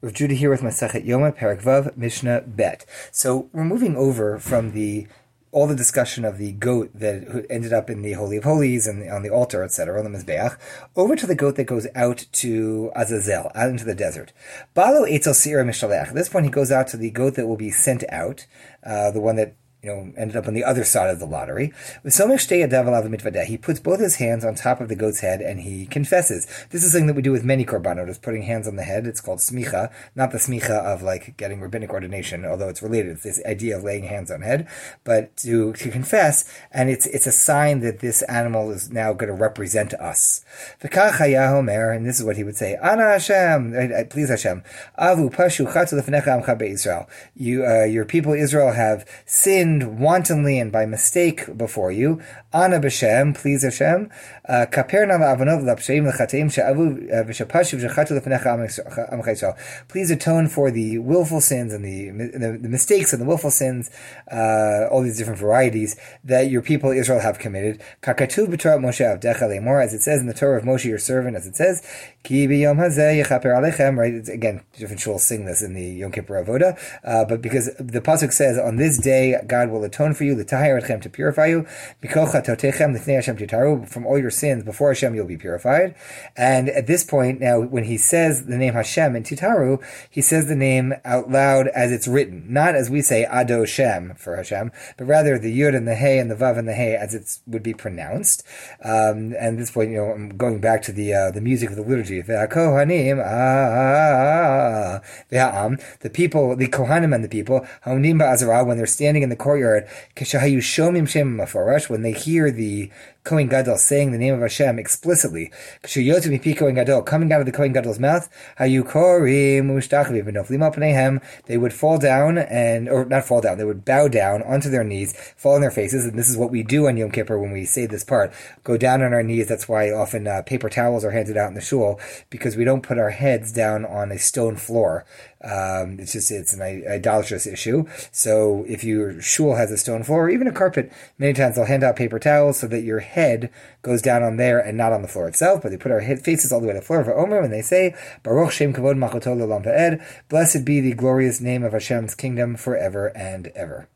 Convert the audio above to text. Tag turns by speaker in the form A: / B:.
A: Rav Judah here with Masachet Yoma, Perak Vav, Mishnah Bet. So we're moving over from the all the discussion of the goat that ended up in the Holy of Holies and on the altar, etc., on the Mizbeach, over to the goat that goes out to Azazel, out into the desert. Balo Eitzel Sira Mishalech. At this point, he goes out to the goat that will be sent out, uh, the one that you know, ended up on the other side of the lottery. He puts both his hands on top of the goat's head and he confesses. This is something that we do with many korbanot, is putting hands on the head. It's called smicha, not the smicha of like getting rabbinic ordination, although it's related. It's this idea of laying hands on head, but to, to confess, and it's it's a sign that this animal is now going to represent us. And this is what he would say: Ana Hashem, please Hashem, Avu pashu chatu You, uh, your people Israel have sinned sinned wantonly and by mistake before you. Ana b'Shem, please Hashem. Uh, uh, Please atone for the willful sins and the, the, the mistakes and the willful sins, uh, all these different varieties that your people Israel have committed. As it says in the Torah of Moshe, your servant, as it says, right? Again, different shuls sing this in the Yom Kippur Avoda, uh, but because the pasuk says, on this day, God will atone for you, the tahirathem to purify you, Mikol Chatotechem, the Tne Hashem Titaru, from all your sins before Hashem you'll be purified. And at this point, now when he says the name Hashem in Titaru, he says the name out loud as it's written, not as we say Ado Shem for Hashem, but rather the Yud and the Hey and the Vav and the Hey as it would be pronounced. Um, and at this point, you know, I'm going back to the uh, the music of the liturgy. Kohanim, ah, the people, the Kohanim and the people, when they're standing in the courtyard, when they hear the Kohen Gadol saying the name of Hashem explicitly, coming out of the Kohen Gadol's mouth, they would fall down and, or not fall down, they would bow down onto their knees, fall on their faces, and this is what we do on Yom Kippur when we say this part, go down on our knees. That's why often uh, paper towels are handed out in the shul, because we don't put our heads down on a stone floor. Um, it's just it's an idolatrous issue. So if your shul has a stone floor or even a carpet, many times they'll hand out paper towels so that your head goes down on there and not on the floor itself. But they put our head faces all the way to the floor for Omer and they say Baruch Shem Kavod Malchuto Blessed be the glorious name of Hashem's kingdom forever and ever.